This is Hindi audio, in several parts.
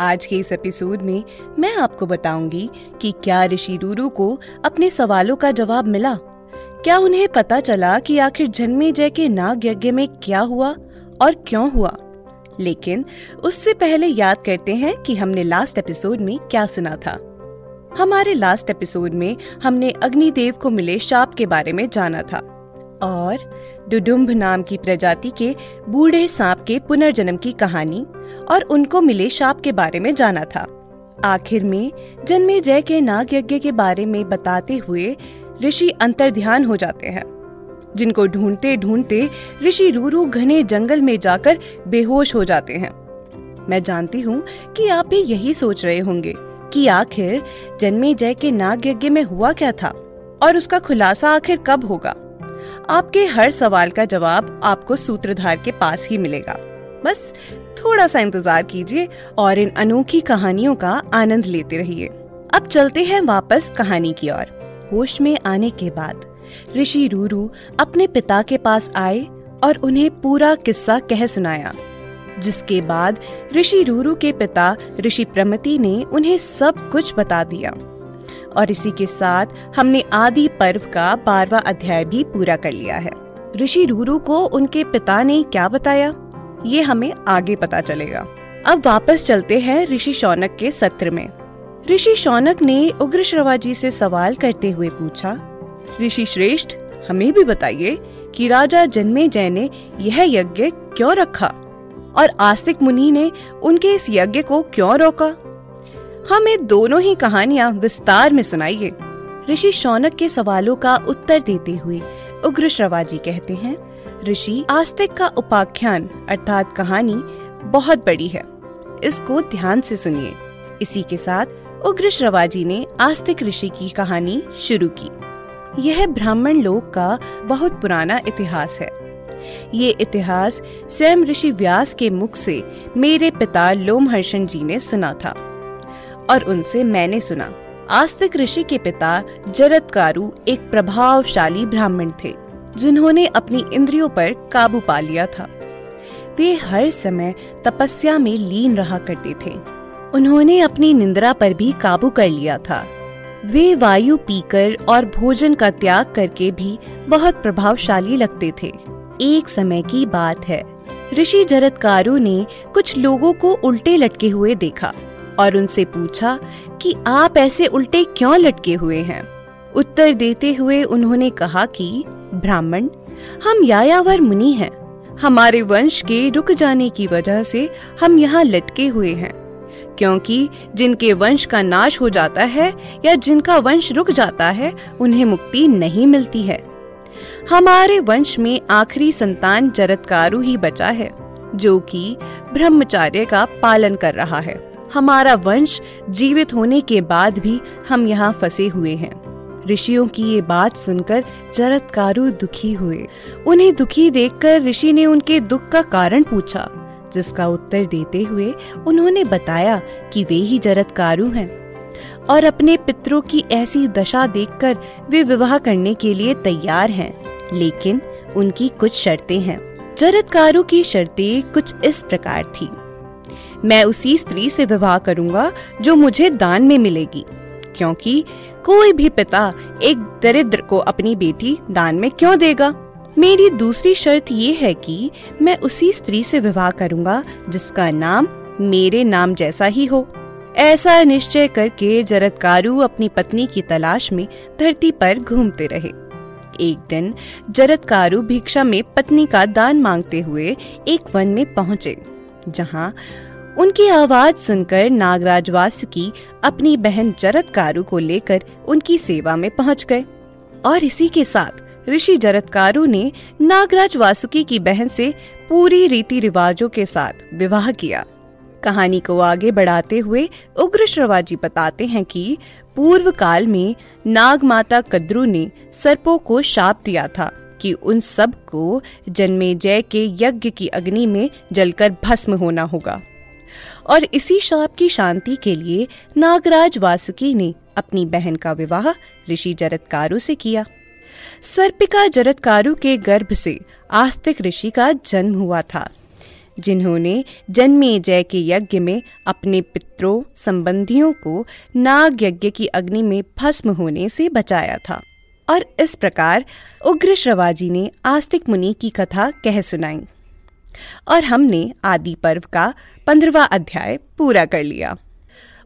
आज के इस एपिसोड में मैं आपको बताऊँगी कि क्या ऋषि रूरू को अपने सवालों का जवाब मिला? क्या उन्हें पता चला कि आखिर जन्मे जय के नाग यज्ञ में क्या हुआ और क्यों हुआ? लेकिन उससे पहले याद करते हैं कि हमने लास्ट एपिसोड में क्या सुना था। हमारे लास्ट एपिसोड में हमने अग्निदेव को मिले शाप के बारे में जाना था। और डुडुम्भ नाम की प्रजाति के बूढ़े सांप के पुनर्जन्म की कहानी और उनको मिले शाप के बारे में जाना था। आखिर में जन्मे जय के नाग यज्ञ के बारे में बताते हुए ऋषि अंतर ध्यान हो जाते हैं। जिनको ढूंढते ढूंढते ऋषि रूरू घने जंगल में जाकर बेहोश हो जाते हैं। मैं जानती हूँ कि आप भी यही सोच रहे होंगे कि आखिर जन्मे जय के नाग यज्ञ में हुआ क्या था और उसका खुलासा आखिर कब होगा। आपके हर सवाल का जवाब आपको सूत्रधार के पास ही मिलेगा। बस थोड़ा सा इंतज़ार कीजिए और इन अनोखी कहानियों का आनंद लेते रहिए। अब चलते हैं वापस कहानी की ओर। होश में आने के बाद ऋषि रूरू अपने पिता के पास आए और उन्हें पूरा किस्सा कह सुनाया, जिसके बाद ऋषि रूरू के पिता ऋषि प्रमति ने उन्हें सब कुछ बता दिया। और इसी के साथ हमने आदि पर्व का बारवा अध्याय भी पूरा कर लिया है। ऋषि रूरू को उनके पिता ने क्या बताया? ये हमें आगे पता चलेगा। अब वापस चलते हैं ऋषि शौनक के सत्र में। ऋषि शौनक ने उग्र श्रवा जी से सवाल करते हुए पूछा, ऋषि श्रेष्ठ, हमें भी बताइए कि राजा जन्मे जय ने यह यज्ञ क्यों रखा? और आस्तिक मुनि ने उनके इस यज्ञ को क्यों रोका? हमें दोनों ही कहानियाँ विस्तार में सुनाइए। ऋषि शौनक के सवालों का उत्तर देते हुए उग्र श्रवा जी कहते हैं, ऋषि, आस्तिक का उपाख्यान अर्थात कहानी बहुत बड़ी है। इसको ध्यान से सुनिए। इसी के साथ उग्र श्रवाजी ने आस्तिक ऋषि की कहानी शुरू की। यह ब्राह्मण लोक का बहुत पुराना इतिहास है। ये इतिहास स्वयं ऋषि व्यास के मुख से मेरे पिता लोमहर्षण जी ने सुना था। और उनसे मैंने सुना। आस्तिक ऋषि के पिता जरतकारु एक प्रभावशाली ब्राह्मण थे, जिन्होंने अपनी इंद्रियों पर काबू पा लिया था। वे हर समय तपस्या में लीन रहा करते थे। उन्होंने अपनी निंद्रा पर भी काबू कर लिया था। वे वायु पीकर और भोजन का त्याग करके भी बहुत प्रभावशाली लगते थे। एक समय की बात है। ऋषि जरतकारु ने कुछ लोगों को उल्टे लटके हुए देखा। और उनसे पूछा कि आप ऐसे उल्टे क्यों लटके हुए हैं? उत्तर देते हुए उन्होंने कहा कि, ब्राह्मण, हम यायावर मुनि हैं। हमारे वंश के रुक जाने की वजह से हम यहाँ लटके हुए हैं। क्योंकि जिनके वंश का नाश हो जाता है या जिनका वंश रुक जाता है, उन्हें मुक्ति नहीं मिलती है। हमारे वंश में आखिरी संतान जरतकारु ही बचा है, जो कि ब्रह्मचार्य का पालन कर रहा है। हमारा वंश जीवित होने के बाद भी हम यहाँ फंसे हुए हैं। ऋषियों की ये बात सुनकर जरतकारु दुखी हुए। उन्हें दुखी देखकर ऋषि ने उनके दुख का कारण पूछा, जिसका उत्तर देते हुए उन्होंने बताया कि वे ही जरतकारु हैं और अपने पितरों की ऐसी दशा देखकर वे विवाह करने के लिए तैयार हैं, लेकिन उनकी कुछ शर्तें हैं। जरतकारु की शर्तें कुछ इस प्रकार थी। मैं उसी स्त्री से विवाह करूँगा जो मुझे दान में मिलेगी, क्योंकि कोई भी पिता एक दरिद्र को अपनी बेटी दान में क्यों देगा? मेरी दूसरी शर्त ये है कि मैं उसी स्त्री से विवाह करूँगा जिसका नाम मेरे नाम जैसा ही हो। ऐसा निश्चय करके जरतकारु अपनी पत्नी की तलाश में धरती पर घूमते रहे। एक दिन जरतकारु भिक्षा में पत्नी का दान मांगते हुए एक वन में पहुँचे, जहाँ उनकी आवाज़ सुनकर नागराज वासुकी अपनी बहन जरतकारु को लेकर उनकी सेवा में पहुँच गए। और इसी के साथ ऋषि जरतकारु ने नागराज वासुकी की बहन से पूरी रीति रिवाजों के साथ विवाह किया। कहानी को आगे बढ़ाते हुए उग्र श्रवाजी बताते हैं कि पूर्व काल में नाग माता कद्रू ने सर्पों को शाप दिया था कि उन सबको जन्मे जय के यज्ञ की अग्नि में जलकर भस्म होना होगा। और इसी शाप की शांति के लिए नागराज वासुकी ने अपनी बहन का विवाह ऋषि जरत्कारु से किया। सर्पिका जरत्कारु के गर्भ से आस्तिक ऋषि का जन्म हुआ था, जिन्होंने जन्मे जय के यज्ञ में अपने पितरों, संबंधियों को नाग यज्ञ की अग्नि में भस्म होने से बचाया था। और इस प्रकार उग्र श्रवाजी ने आस्तिक मुनि की कथा कह सुनाई। और हमने आदि पर्व का पंद्रवा अध्याय पूरा कर लिया।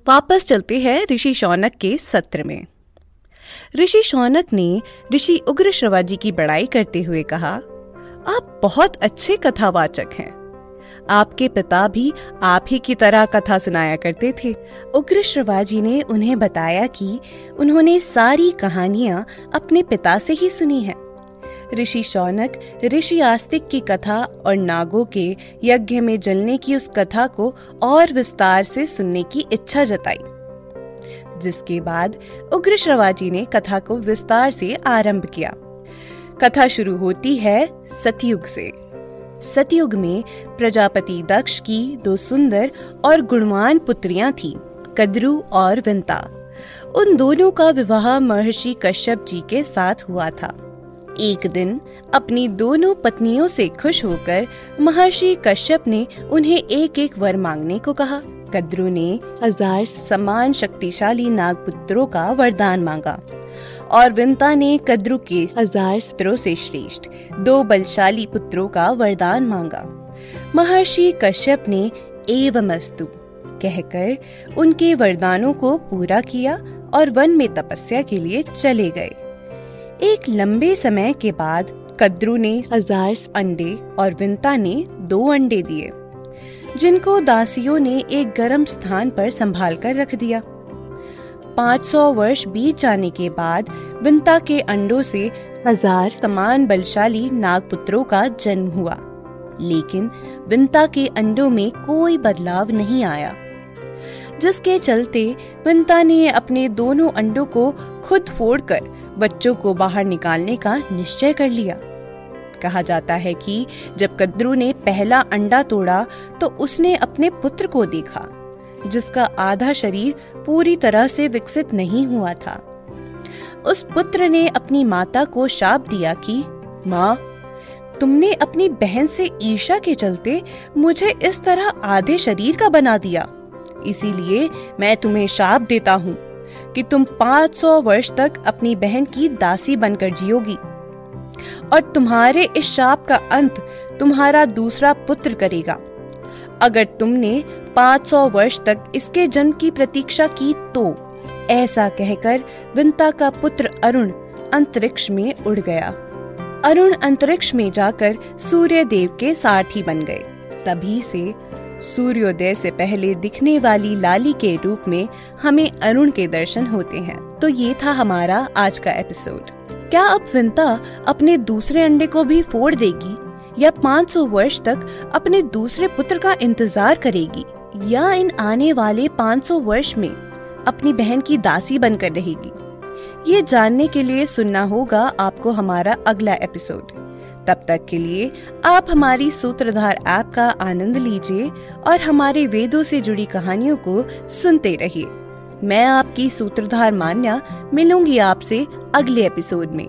वापस चलते हैं ऋषि शौनक के सत्र में। ऋषि शौनक ने ऋषि उग्र श्रवाजी की बड़ाई करते हुए कहा, आप बहुत अच्छे कथावाचक हैं। आपके पिता भी आप ही की तरह कथा सुनाया करते थे। उग्र श्रवाजी ने उन्हें बताया कि उन्होंने सारी कहानियाँ अपने पिता से ही सुनी हैं। ऋषि शौनक ऋषि आस्तिक की कथा और नागों के यज्ञ में जलने की उस कथा को और विस्तार से सुनने की इच्छा जताई। जिसके बाद उग्र श्रवाजी ने कथा को विस्तार से आरंभ किया। कथा शुरू होती है सतयुग से। सतयुग में प्रजापति दक्ष की दो सुंदर और गुणवान पुत्रियाँ थीं, कद्रु और विंता। उन दोनों का विवाह महर्षि कश्यप जी के साथ हुआ था। एक दिन अपनी दोनों पत्नियों से खुश होकर महर्षि कश्यप ने उन्हें एक एक वर मांगने को कहा। कद्रु ने हज़ार समान शक्तिशाली नागपुत्रों का वरदान मांगा और विंता ने कद्रु के हज़ार स्त्रों से श्रेष्ठ दो बलशाली पुत्रों का वरदान मांगा। महर्षि कश्यप ने एवमस्तु कहकर उनके वरदानों को पूरा किया और वन में तपस्या के लिए चले गए। एक लंबे समय के बाद कद्रु ने हज़ार अंडे और विंता ने दो अंडे दिए जिनको दासियों ने एक गर्म स्थान पर संभाल कर रख दिया। 500 वर्ष बीत जाने के बाद विंता के अंडों से हज़ार समान बलशाली नागपुत्रों का जन्म हुआ लेकिन विंता के अंडों में कोई बदलाव नहीं आया जिसके चलते विंता ने अपने दोनों अंडों को खुद फोड़कर बच्चों को बाहर निकालने का निश्चय कर लिया। कहा जाता है कि जब कद्रू ने पहला अंडा तोड़ा तो उसने अपने पुत्र को देखा, जिसका आधा शरीर पूरी तरह से विकसित नहीं हुआ था। उस पुत्र ने अपनी माता को शाप दिया कि, माँ, तुमने अपनी बहन से ईर्षा के चलते मुझे इस तरह आधे शरीर का बना दिया। इसीलिए मैं तुम्हें शाप देता हूँ। कि तुम 500 वर्ष तक अपनी बहन की दासी बनकर जियोगी। और तुम्हारे इस शाप का अंत तुम्हारा दूसरा पुत्र करेगा। अगर तुमने 500 वर्ष तक इसके जन्म की प्रतीक्षा की तो ऐसा कहकर विंता का पुत्र अरुण अंतरिक्ष में उड़ गया। अरुण अंतरिक्ष में जाकर सूर्य देव के सारथी बन गए। तभी से सूर्योदय से पहले दिखने वाली लाली के रूप में हमें अरुण के दर्शन होते हैं। तो ये था हमारा आज का एपिसोड क्या अब विंता अपने दूसरे अंडे को भी फोड़ देगी? या 500 वर्ष तक अपने दूसरे पुत्र का इंतज़ार करेगी? या इन आने वाले 500 वर्ष में अपनी बहन की दासी बनकर रहेगी? ये जानने के लिए सुनना होगा आपको हमारा अगला एपिसोड तब तक के लिए आप हमारी सूत्रधार ऐप का आनंद लीजिए और हमारे वेदों से जुड़ी कहानियों को सुनते रहिए। मैं आपकी सूत्रधार मान्या, मिलूँगी आपसे अगले एपिसोड में।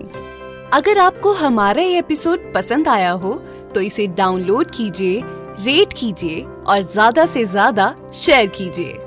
अगर आपको हमारा ये एपिसोड पसंद आया हो तो इसे डाउनलोड कीजिए, रेट कीजिए और ज़्यादा से ज़्यादा शेयर कीजिए।